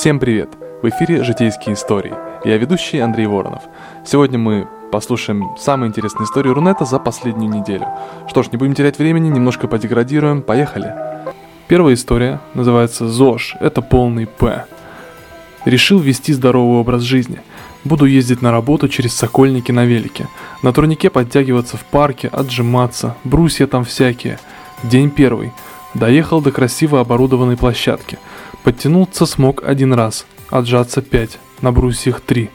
Всем привет! В эфире «Житейские истории». Я ведущий Андрей Воронов. Сегодня мы послушаем самые интересные истории Рунета за последнюю неделю. Что ж, не будем терять времени, немножко подеградируем. Поехали! Первая история называется «ЗОЖ». Это полный «П». Решил вести здоровый образ жизни. Буду ездить на работу через Сокольники на велике. На турнике подтягиваться в парке, отжиматься, брусья там всякие. День первый. Доехал до красиво оборудованной площадки – Подтянуться смог один раз, отжаться пять, на брусьях три.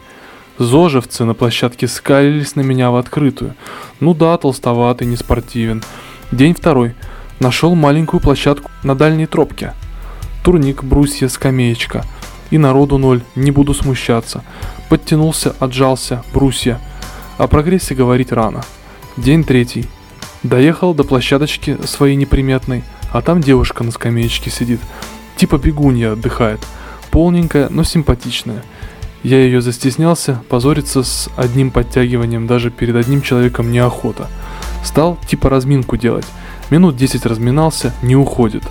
Зожевцы на площадке скалились на меня в открытую. Ну да, толстоватый, не спортивен. День второй. Нашел маленькую площадку на дальней тропке. Турник, брусья, скамеечка. И народу ноль, не буду смущаться. Подтянулся, отжался, брусья. О прогрессе говорить рано. День третий. Доехал до площадочки своей неприметной, а там девушка на скамеечке сидит. Типа бегунья отдыхает. Полненькая, но симпатичная. Я ее застеснялся, позориться с одним подтягиванием даже перед одним человеком неохота. Стал типа разминку делать. Минут 10 разминался, не уходит.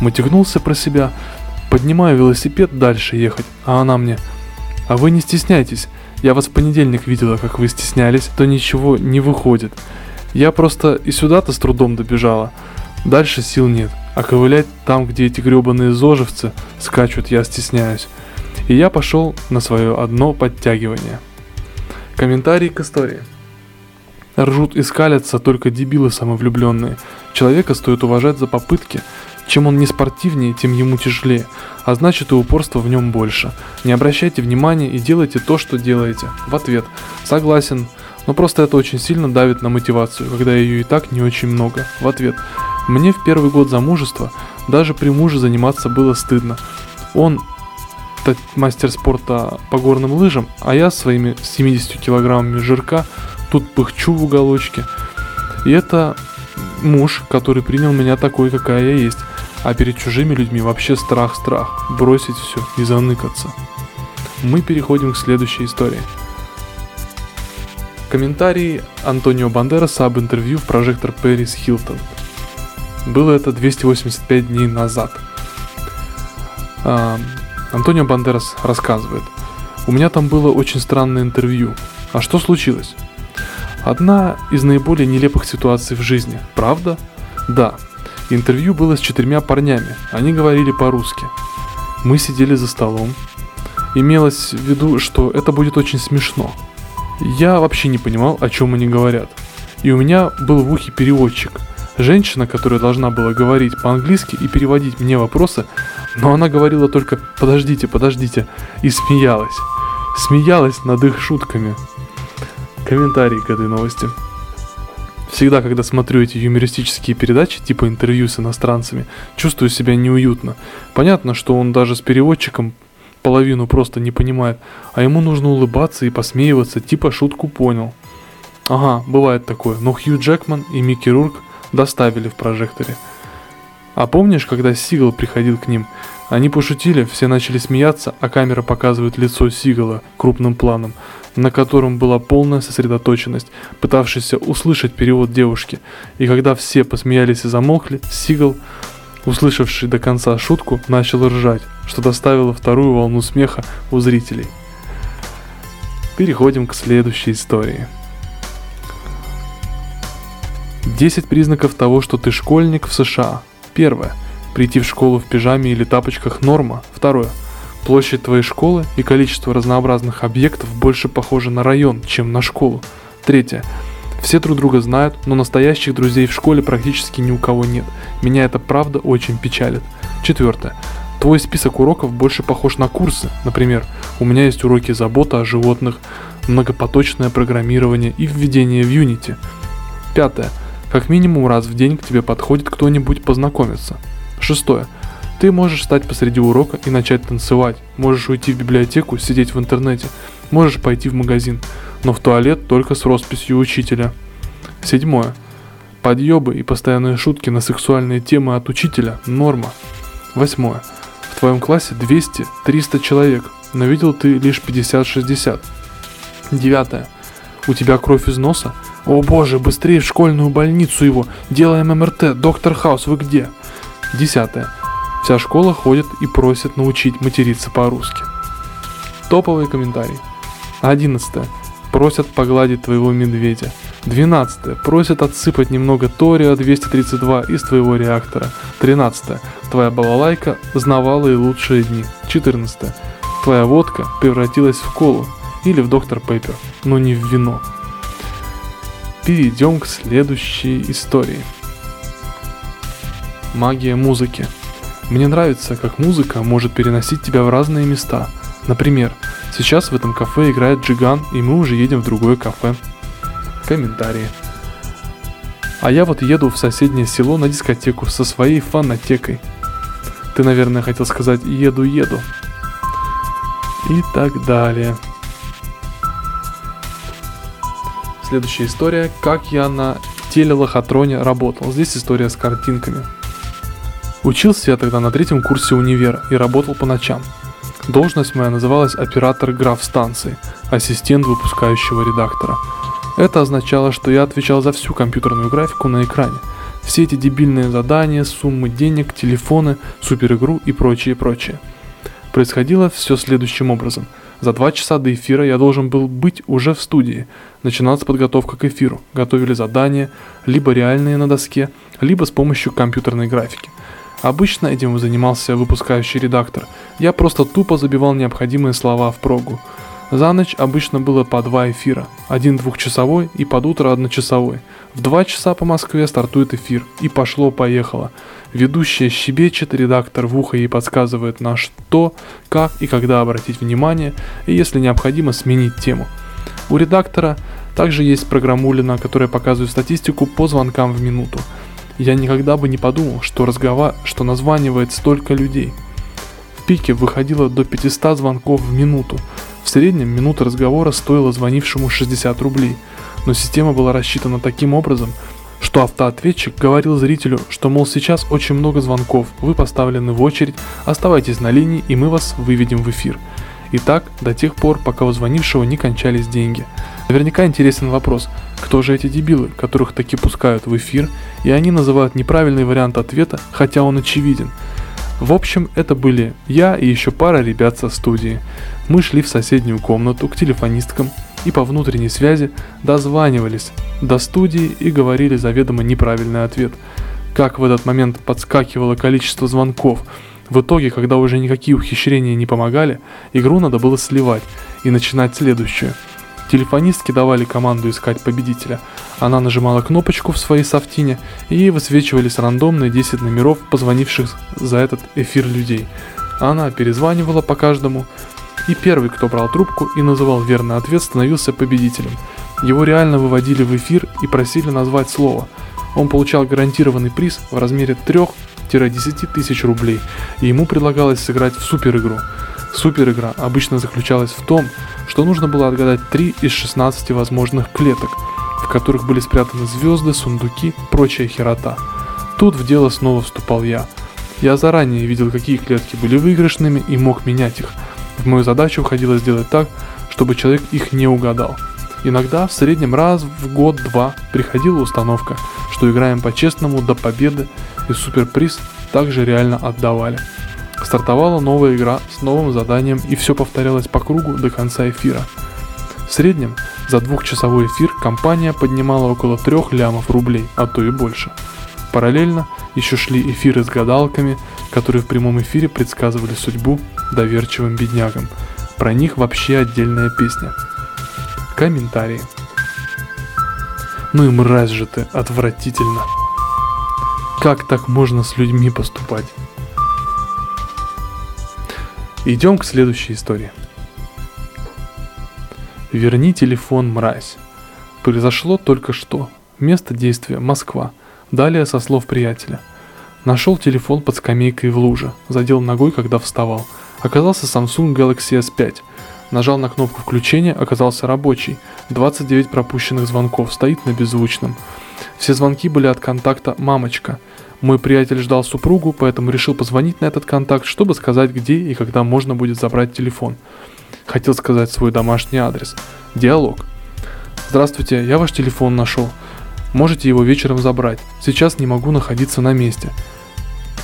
Мотягнулся про себя, поднимаю велосипед дальше ехать, а она мне «А вы не стесняйтесь, я вас в понедельник видела, как вы стеснялись, то ничего не выходит. Я просто и сюда-то с трудом добежала. Дальше сил нет. А ковылять там, где эти гребаные зожевцы скачут, я стесняюсь. И я пошел на свое одно подтягивание. Комментарий к истории. Ржут и скалятся только дебилы самовлюбленные. Человека стоит уважать за попытки. Чем он не спортивнее, тем ему тяжелее, а значит и упорства в нем больше. Не обращайте внимания и делайте то, что делаете. В ответ. Согласен, но просто это очень сильно давит на мотивацию, когда ее и так не очень много. В ответ. Мне в первый год замужества даже при муже заниматься было стыдно. Он мастер спорта по горным лыжам, а я своими 70 килограммами жирка тут пыхчу в уголочке. И это муж, который принял меня такой, какая я есть. А перед чужими людьми вообще страх-страх. Бросить все и заныкаться. Мы переходим к следующей истории. Комментарий Антонио Бандераса об интервью в прожектор Пэрис Хилтон – было это 285 дней назад. А, Антонио Бандерас рассказывает. У меня там было очень странное интервью. А что случилось? Одна из наиболее нелепых ситуаций в жизни, правда? Да. Интервью было с четырьмя парнями. Они говорили по-русски. Мы сидели за столом. Имелось в виду, что это будет очень смешно. Я вообще не понимал, о чем они говорят. И у меня был в ухе переводчик – Женщина, которая должна была говорить по-английски и переводить мне вопросы, но она говорила только «подождите, подождите» и смеялась. Смеялась над их шутками. Комментарий к этой новости. Всегда, когда смотрю эти юмористические передачи, типа интервью с иностранцами, чувствую себя неуютно. Понятно, что он даже с переводчиком половину просто не понимает, а ему нужно улыбаться и посмеиваться, типа шутку понял. Ага, бывает такое, но Хью Джекман и Микки Рурк – доставили в прожекторе. А помнишь, когда Сигал приходил к ним? Они пошутили, все начали смеяться, а камера показывает лицо Сигала крупным планом, на котором была полная сосредоточенность, пытавшийся услышать перевод девушки. И когда все посмеялись и замолкли, Сигал, услышавший до конца шутку, начал ржать, что доставило вторую волну смеха у зрителей. Переходим к следующей истории. 10 признаков того, что ты школьник в США. Первое. Прийти в школу в пижаме или тапочках – норма. Второе. Площадь твоей школы и количество разнообразных объектов больше похожи на район, чем на школу. Третье. Все друг друга знают, но настоящих друзей в школе практически ни у кого нет. Меня это правда очень печалит. Четвертое. Твой список уроков больше похож на курсы. Например, у меня есть уроки забота о животных, многопоточное программирование и введение в Unity. Пятое. Как минимум раз в день к тебе подходит кто-нибудь познакомиться. Шестое. Ты можешь встать посреди урока и начать танцевать. Можешь уйти в библиотеку, сидеть в интернете. Можешь пойти в магазин. Но в туалет только с росписью учителя. Седьмое. Подъебы и постоянные шутки на сексуальные темы от учителя – норма. Восьмое. В твоем классе 200-300 человек, но видел ты лишь 50-60. Девятое. У тебя кровь из носа – о боже, быстрее в школьную больницу его. Делаем МРТ. Доктор Хаус, вы где? Десятое. Вся школа ходит и просит научить материться по-русски. Топовые комментарии. 11. Просят погладить твоего медведя. 12. Просят отсыпать немного Торио 232 из твоего реактора. 13. Твоя балалайка знавала и лучшие дни. 14. Твоя водка превратилась в колу или в доктор Пеппер, но не в вино. Перейдем к следующей истории. Магия музыки. Мне нравится, как музыка может переносить тебя в разные места. Например, сейчас в этом кафе играет Джиган, и мы уже едем в другое кафе. Комментарии. А я вот еду в соседнее село на дискотеку со своей фанатекой. Ты, наверное, хотел сказать «еду-еду». И так далее. Следующая история, как я на телелохотроне работал. Здесь история с картинками. Учился я тогда на третьем курсе универа и работал по ночам. Должность моя называлась оператор граф станции, ассистент выпускающего редактора. Это означало, что я отвечал за всю компьютерную графику на экране. Все эти дебильные задания, суммы денег, телефоны, суперигру и прочее, прочее. Происходило все следующим образом. За два часа до эфира я должен был быть уже в студии. Начиналась подготовка к эфиру. Готовили задания, либо реальные на доске, либо с помощью компьютерной графики. Обычно этим занимался выпускающий редактор. Я просто тупо забивал необходимые слова в прогу. За ночь обычно было по два эфира. Один двухчасовой и под утро одночасовой. В два часа по Москве стартует эфир. И пошло-поехало. Ведущая щебечет, редактор в ухо ей подсказывает на что, как и когда обратить внимание, и если необходимо сменить тему. У редактора также есть программулина, которая показывает статистику по звонкам в минуту. Я никогда бы не подумал, что, разговор... что названивает столько людей. В пике выходило до 500 звонков в минуту. В среднем минута разговора стоила звонившему 60 рублей, но система была рассчитана таким образом, что автоответчик говорил зрителю, что мол сейчас очень много звонков, вы поставлены в очередь, оставайтесь на линии и мы вас выведем в эфир. И так до тех пор, пока у звонившего не кончались деньги. Наверняка интересен вопрос, кто же эти дебилы, которых таки пускают в эфир, и они называют неправильный вариант ответа, хотя он очевиден. В общем, это были я и еще пара ребят со студии. Мы шли в соседнюю комнату к телефонисткам и по внутренней связи дозванивались до студии и говорили заведомо неправильный ответ. Как в этот момент подскакивало количество звонков. В итоге, когда уже никакие ухищрения не помогали, игру надо было сливать и начинать следующую – Телефонистки давали команду искать победителя. Она нажимала кнопочку в своей софтине, и высвечивались рандомные 10 номеров, позвонивших за этот эфир людей. Она перезванивала по каждому, и первый, кто брал трубку и называл верный ответ, становился победителем. Его реально выводили в эфир и просили назвать слово. Он получал гарантированный приз в размере 3-10 тысяч рублей, и ему предлагалось сыграть в супер игру. Супер игра обычно заключалась в том, что нужно было отгадать 3 из 16 возможных клеток, в которых были спрятаны звезды, сундуки, прочая херота. Тут в дело снова вступал я. Я заранее видел, какие клетки были выигрышными и мог менять их. В мою задачу входило сделать так, чтобы человек их не угадал. Иногда, в среднем раз в год-два, приходила установка, что играем по-честному до победы, и суперприз также реально отдавали. Стартовала новая игра с новым заданием и все повторялось по кругу до конца эфира. В среднем за двухчасовой эфир компания поднимала около трех лямов рублей, а то и больше. Параллельно еще шли эфиры с гадалками, которые в прямом эфире предсказывали судьбу доверчивым беднягам. Про них вообще отдельная песня. Комментарии. Ну и мразь же ты, отвратительно. Как так можно с людьми поступать? Идем к следующей истории. Верни телефон, мразь. Произошло только что. Место действия – Москва. Далее со слов приятеля. Нашел телефон под скамейкой в луже. Задел ногой, когда вставал. Оказался Samsung Galaxy S5. Нажал на кнопку включения, оказался рабочий. 29 пропущенных звонков, стоит на беззвучном. Все звонки были от контакта «мамочка». Мой приятель ждал супругу, поэтому решил позвонить на этот контакт, чтобы сказать, где и когда можно будет забрать телефон. Хотел сказать свой домашний адрес. Диалог. Здравствуйте, я ваш телефон нашел. Можете его вечером забрать. Сейчас не могу находиться на месте.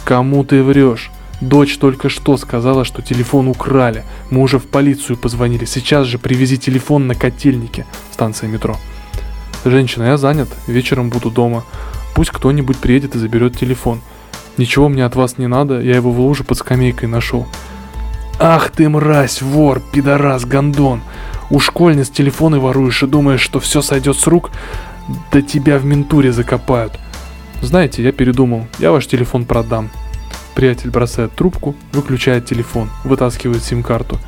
Кому ты врешь? Дочь только что сказала, что телефон украли. Мы уже в полицию позвонили. Сейчас же привези телефон на котельнике. Станция метро. Женщина, я занят. Вечером буду дома. Пусть кто-нибудь приедет и заберет телефон. Ничего мне от вас не надо, я его в луже под скамейкой нашел. Ах ты мразь, вор, пидорас, гондон. У школьниц телефоны воруешь и думаешь, что все сойдет с рук, да тебя в ментуре закопают. Знаете, я передумал, я ваш телефон продам. Приятель бросает трубку, выключает телефон, вытаскивает сим-карту.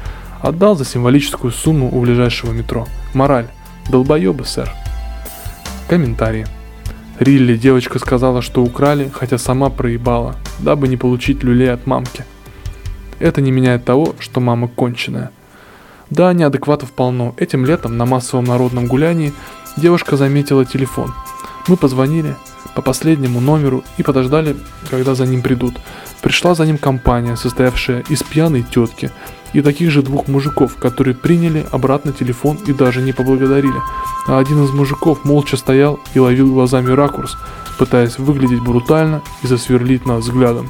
Отдал за символическую сумму у ближайшего метро. Мораль. Долбоебы, сэр. Комментарии. Рилли девочка сказала, что украли, хотя сама проебала, дабы не получить люлей от мамки. Это не меняет того, что мама конченая. Да, неадекватов полно. Этим летом на массовом народном гулянии девушка заметила телефон. Мы позвонили по последнему номеру и подождали, когда за ним придут. Пришла за ним компания, состоявшая из пьяной тетки и таких же двух мужиков, которые приняли обратно телефон и даже не поблагодарили. А один из мужиков молча стоял и ловил глазами ракурс, пытаясь выглядеть брутально и засверлить нас взглядом.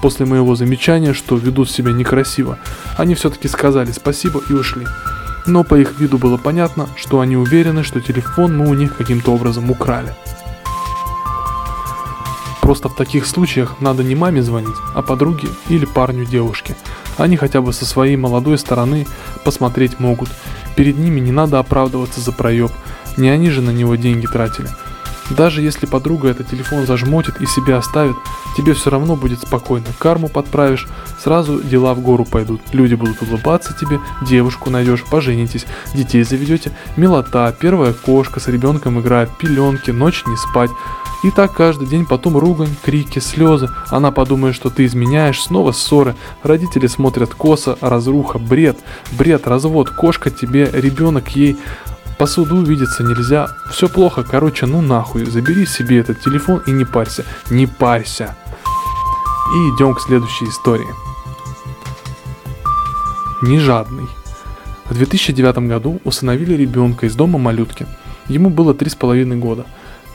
После моего замечания, что ведут себя некрасиво, они все-таки сказали спасибо и ушли. Но по их виду было понятно, что они уверены, что телефон мы у них каким-то образом украли. Просто в таких случаях надо не маме звонить, а подруге или парню девушки. Они хотя бы со своей молодой стороны посмотреть могут. Перед ними не надо оправдываться за проеб, не они же на него деньги тратили. Даже если подруга этот телефон зажмотит и себе оставит, тебе все равно будет спокойно. Карму подправишь, сразу дела в гору пойдут. Люди будут улыбаться тебе, девушку найдешь, поженитесь, детей заведете. Милота, первая кошка с ребенком играет, пеленки, ночь не спать. И так каждый день потом ругань, крики, слезы. Она подумает, что ты изменяешь, снова ссоры. Родители смотрят косо, разруха, бред. Бред, развод, кошка тебе, ребенок ей. Посуду увидеться нельзя. Все плохо, короче, ну нахуй. Забери себе этот телефон и не парься. Не парься. И идем к следующей истории. Нежадный. В 2009 году усыновили ребенка из дома малютки. Ему было 3,5 года.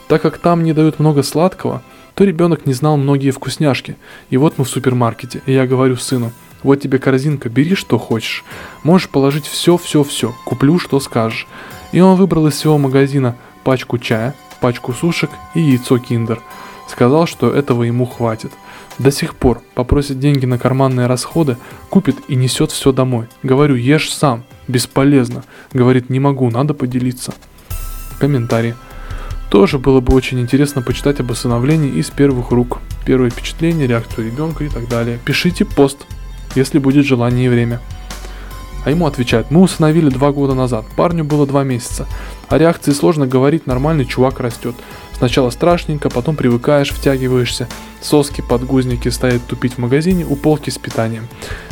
Так как там не дают много сладкого, то ребенок не знал многие вкусняшки. И вот мы в супермаркете, и я говорю сыну, вот тебе корзинка, бери что хочешь. Можешь положить все-все-все, куплю что скажешь. И он выбрал из всего магазина пачку чая, пачку сушек и яйцо киндер. Сказал, что этого ему хватит. До сих пор попросит деньги на карманные расходы, купит и несет все домой. Говорю, ешь сам, бесполезно. Говорит, не могу, надо поделиться. Комментарий. Тоже было бы очень интересно почитать об усыновлении из первых рук. Первые впечатления, реакцию ребенка и так далее. Пишите пост, если будет желание и время. А ему отвечают, мы установили два года назад, парню было два месяца. О реакции сложно говорить, нормальный чувак растет. Сначала страшненько, потом привыкаешь, втягиваешься. Соски, подгузники стоят тупить в магазине у полки с питанием.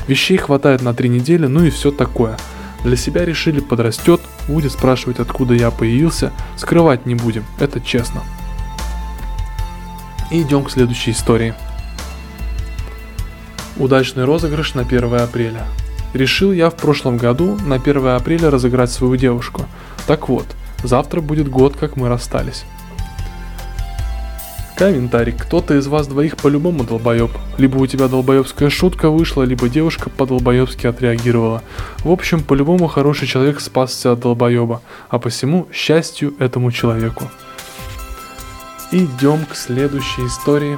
Вещей хватает на три недели, ну и все такое. Для себя решили, подрастет, будет спрашивать, откуда я появился. Скрывать не будем, это честно. И идем к следующей истории. Удачный розыгрыш на 1 апреля. Решил я в прошлом году на 1 апреля разыграть свою девушку. Так вот, завтра будет год, как мы расстались. Комментарий. Кто-то из вас двоих по-любому долбоеб. Либо у тебя долбоебская шутка вышла, либо девушка по-долбоебски отреагировала. В общем, по-любому хороший человек спасся от долбоеба, а посему счастью этому человеку. Идем к следующей истории.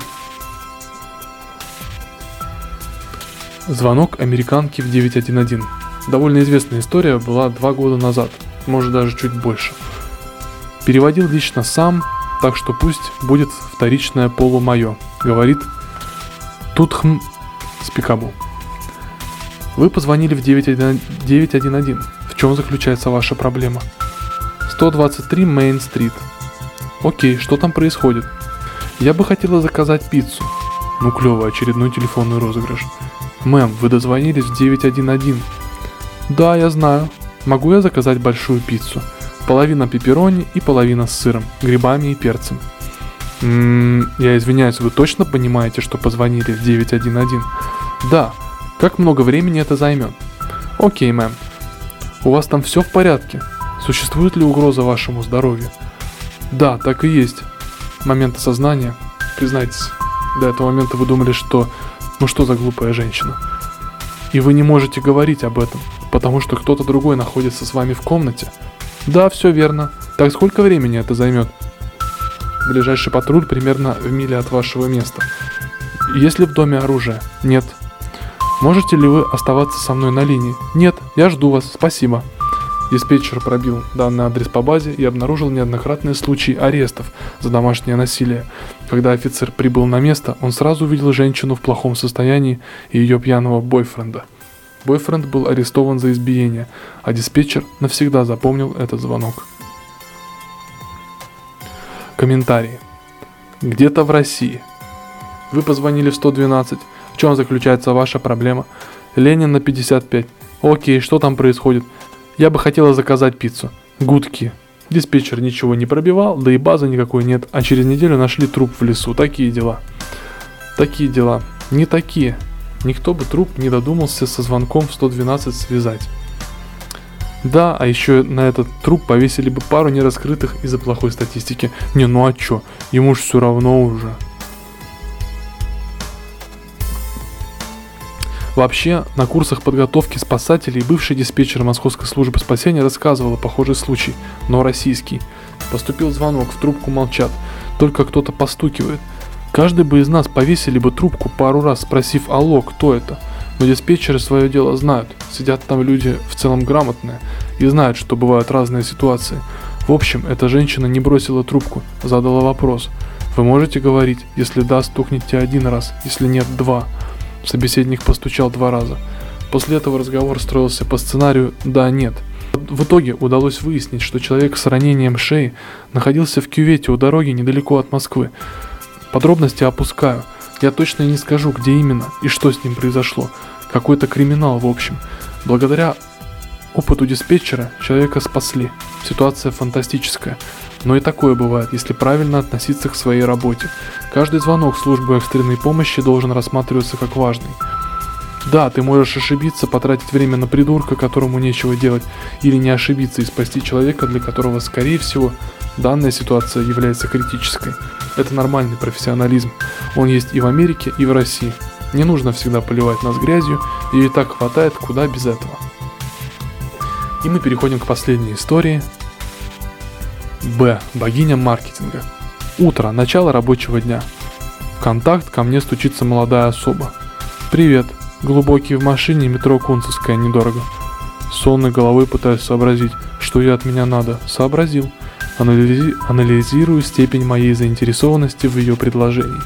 Звонок американки в 911. Довольно известная история была два года назад, может даже чуть больше. Переводил лично сам, так что пусть будет вторичное полумое, говорит Тутхм Спикабу. Вы позвонили в 911. В чем заключается ваша проблема? 123 Мейн-стрит. Окей, что там происходит? Я бы хотела заказать пиццу. Ну клево, очередной телефонный розыгрыш. «Мэм, вы дозвонились в 911». «Да, я знаю. Могу я заказать большую пиццу? Половина пепперони и половина с сыром, грибами и перцем». «Ммм, я извиняюсь, вы точно понимаете, что позвонили в 911?» «Да. Как много времени это займет?» «Окей, мэм. У вас там все в порядке? Существует ли угроза вашему здоровью?» «Да, так и есть. Момент осознания. Признайтесь, до этого момента вы думали, что Ну что за глупая женщина? И вы не можете говорить об этом, потому что кто-то другой находится с вами в комнате. Да, все верно. Так сколько времени это займет? Ближайший патруль примерно в миле от вашего места. Есть ли в доме оружие? Нет. Можете ли вы оставаться со мной на линии? Нет, я жду вас, спасибо. Диспетчер пробил данный адрес по базе и обнаружил неоднократные случаи арестов за домашнее насилие. Когда офицер прибыл на место, он сразу увидел женщину в плохом состоянии и ее пьяного бойфренда. Бойфренд был арестован за избиение, а диспетчер навсегда запомнил этот звонок. Комментарии. Где-то в России. Вы позвонили в 112. В чем заключается ваша проблема? Ленин на 55. Окей, что там происходит? Я бы хотела заказать пиццу. Гудки. Диспетчер ничего не пробивал, да и базы никакой нет, а через неделю нашли труп в лесу. Такие дела. Такие дела. Не такие. Никто бы труп не додумался со звонком в 112 связать. Да, а еще на этот труп повесили бы пару нераскрытых из-за плохой статистики. Не, ну а чё, ему ж все равно уже. Вообще, на курсах подготовки спасателей бывший диспетчер Московской службы спасения рассказывал о похожий случай, но российский. Поступил звонок, в трубку молчат, только кто-то постукивает. Каждый бы из нас повесили бы трубку пару раз, спросив «Алло, кто это?». Но диспетчеры свое дело знают, сидят там люди в целом грамотные и знают, что бывают разные ситуации. В общем, эта женщина не бросила трубку, задала вопрос. Вы можете говорить, если да, стукните один раз, если нет, два. Собеседник постучал два раза. После этого разговор строился по сценарию «да-нет». В итоге удалось выяснить, что человек с ранением шеи находился в кювете у дороги недалеко от Москвы. Подробности опускаю. Я точно не скажу, где именно и что с ним произошло. Какой-то криминал, в общем. Благодаря опыту диспетчера человека спасли. Ситуация фантастическая. Но и такое бывает, если правильно относиться к своей работе. Каждый звонок в службу экстренной помощи должен рассматриваться как важный. Да, ты можешь ошибиться, потратить время на придурка, которому нечего делать, или не ошибиться и спасти человека, для которого, скорее всего, данная ситуация является критической. Это нормальный профессионализм. Он есть и в Америке, и в России. Не нужно всегда поливать нас грязью, ее и так хватает, куда без этого. И мы переходим к последней истории, Б. Богиня маркетинга. Утро, начало рабочего дня. В контакт ко мне стучится молодая особа. Привет. Глубокий в машине, метро Кунцевская, недорого. Сонной головой пытаюсь сообразить, что ей от меня надо. Сообразил. Анализи... Анализирую степень моей заинтересованности в ее предложении.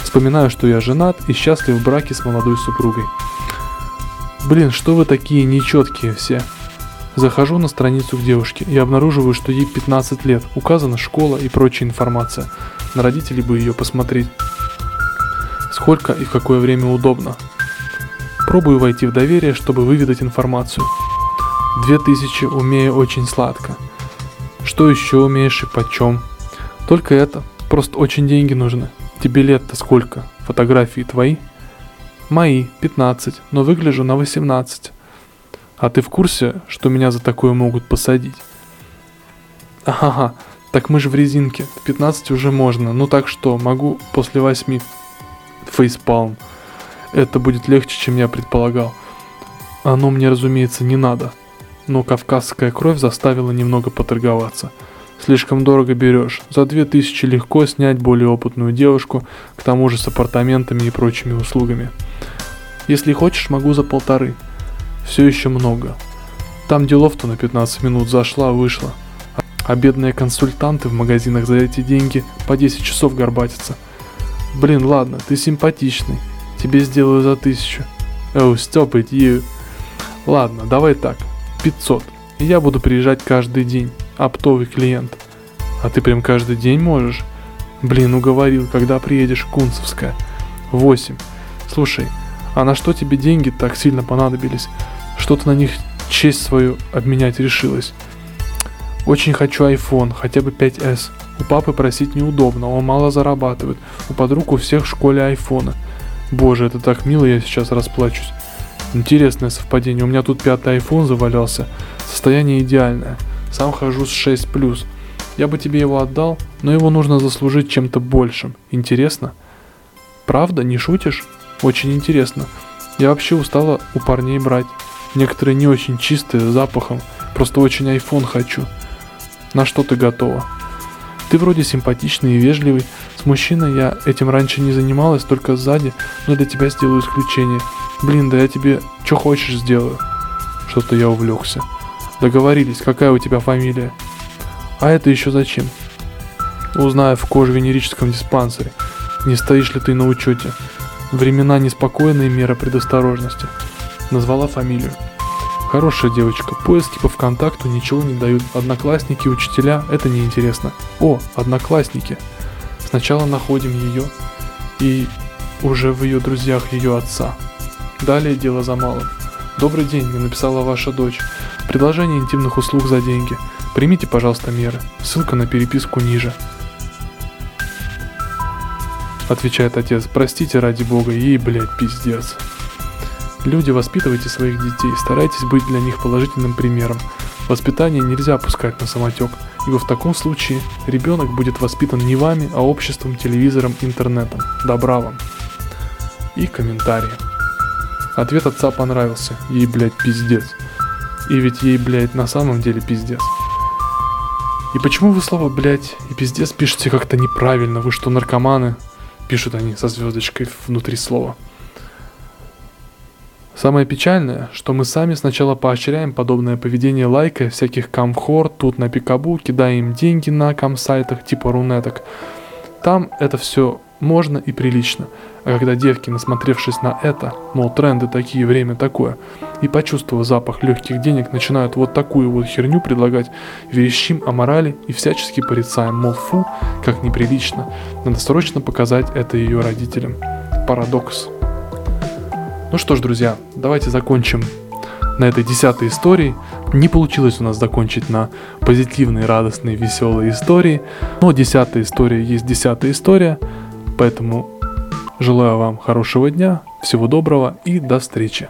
Вспоминаю, что я женат и счастлив в браке с молодой супругой. Блин, что вы такие нечеткие все. Захожу на страницу к девушке и обнаруживаю, что ей 15 лет, указана школа и прочая информация. На родителей бы ее посмотреть. Сколько и в какое время удобно. Пробую войти в доверие, чтобы выведать информацию. 2000 умею очень сладко. Что еще умеешь и почем? Только это. Просто очень деньги нужны. Тебе лет-то сколько? Фотографии твои? Мои, 15, но выгляжу на 18. А ты в курсе, что меня за такое могут посадить? Ага, так мы же в резинке. В 15 уже можно. Ну так что, могу после 8. Фейспалм. Это будет легче, чем я предполагал. Оно мне, разумеется, не надо. Но кавказская кровь заставила немного поторговаться. Слишком дорого берешь. За 2000 легко снять более опытную девушку, к тому же с апартаментами и прочими услугами. Если хочешь, могу за полторы все еще много. Там делов-то на 15 минут зашла-вышла. А бедные консультанты в магазинах за эти деньги по 10 часов горбатятся. Блин, ладно, ты симпатичный. Тебе сделаю за тысячу. Oh, stop it, you. Ладно, давай так. 500. И я буду приезжать каждый день. Оптовый клиент. А ты прям каждый день можешь? Блин, уговорил, когда приедешь, Кунцевская. 8. Слушай, а на что тебе деньги так сильно понадобились? Что то на них честь свою обменять решилась? Очень хочу iPhone, хотя бы 5s. У папы просить неудобно, он мало зарабатывает. У подруг у всех в школе айфоны. Боже, это так мило, я сейчас расплачусь. Интересное совпадение, у меня тут пятый iPhone завалялся. Состояние идеальное. Сам хожу с 6+. Я бы тебе его отдал, но его нужно заслужить чем-то большим. Интересно? Правда, не шутишь? Очень интересно. Я вообще устала у парней брать. Некоторые не очень чистые, с запахом. Просто очень айфон хочу. На что ты готова? Ты вроде симпатичный и вежливый. С мужчиной я этим раньше не занималась, только сзади, но для тебя сделаю исключение. Блин, да я тебе что хочешь сделаю. Что-то я увлекся. Договорились, какая у тебя фамилия? А это еще зачем? Узнаю в кожевенерическом диспансере, не стоишь ли ты на учете. Времена неспокойные, мера предосторожности. Назвала фамилию. Хорошая девочка, поиски по ВКонтакту ничего не дают. Одноклассники, учителя, это неинтересно. О, одноклассники. Сначала находим ее и уже в ее друзьях ее отца. Далее дело за малым. Добрый день, мне написала ваша дочь. Предложение интимных услуг за деньги. Примите, пожалуйста, меры. Ссылка на переписку ниже. Отвечает отец, простите ради бога, ей, блядь, пиздец. Люди, воспитывайте своих детей, старайтесь быть для них положительным примером. Воспитание нельзя опускать на самотек, ибо в таком случае ребенок будет воспитан не вами, а обществом, телевизором, интернетом. Добра вам. И комментарии. Ответ отца понравился. Ей, блядь, пиздец. И ведь ей, блядь, на самом деле пиздец. И почему вы слово «блядь» и «пиздец» пишете как-то неправильно? Вы что, наркоманы? Пишут они со звездочкой внутри слова. Самое печальное, что мы сами сначала поощряем подобное поведение лайка всяких камхор, тут на пикабу, кидаем деньги на камсайтах типа рунеток. Там это все можно и прилично. А когда девки, насмотревшись на это, мол, тренды такие, время такое, и почувствовав запах легких денег, начинают вот такую вот херню предлагать, верещим о морали и всячески порицаем, мол, фу, как неприлично. Надо срочно показать это ее родителям. Парадокс. Ну что ж, друзья, давайте закончим на этой десятой истории. Не получилось у нас закончить на позитивной, радостной, веселой истории, но десятая история есть десятая история – Поэтому желаю вам хорошего дня, всего доброго и до встречи.